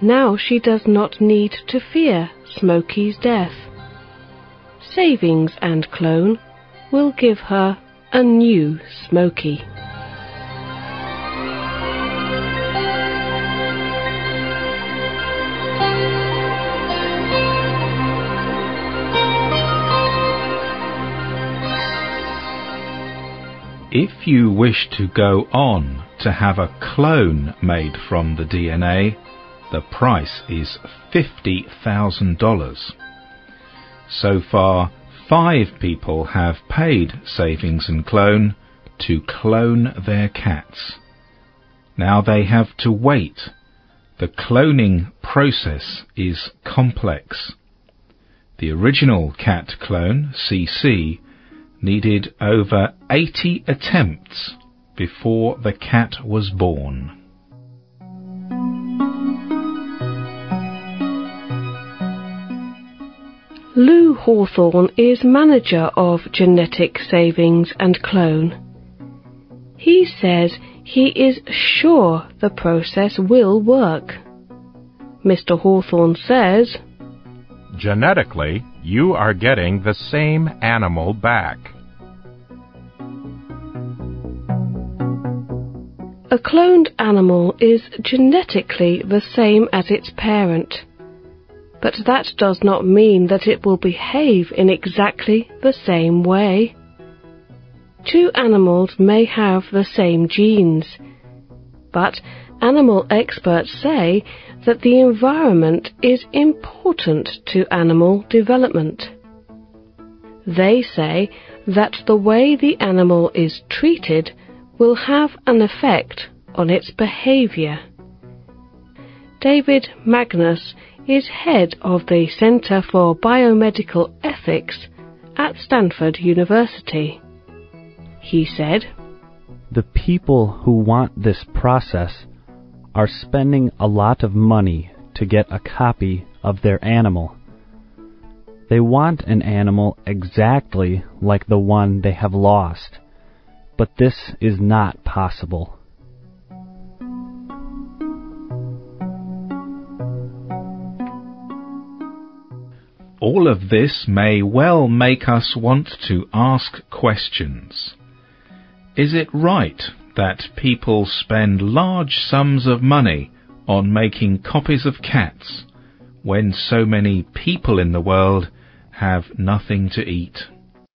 Now she does not need to fear Smokey's death. Savings and Clone will give her a new Smokey. If you wish to go on to have a clone made from the DNA, the price is $50,000. So far, five people have paid Savings and Clone to clone their cats. Now they have to wait. The cloning process is complex. The original cat clone, CC, needed over 80 attempts before the cat was born. Lou Hawthorne is manager of Genetic Savings and Clone. He says he is sure the process will work. Mr. Hawthorne says, Genetically, you are getting the same animal back. A cloned animal is genetically the same as its parent, but that does not mean that it will behave in exactly the same way. Two animals may have the same genes, but animal experts say that the environment is important to animal development. They say that the way the animal is treated will have an effect on its behavior. David Magnus is head of the Center for Biomedical Ethics at Stanford University. He said, The people who want this process are spending a lot of money to get a copy of their animal. They want an animal exactly like the one they have lost, but this is not possible. All of this may well make us want to ask questions. Is it right that people spend large sums of money on making copies of cats when so many people in the world have nothing to eat?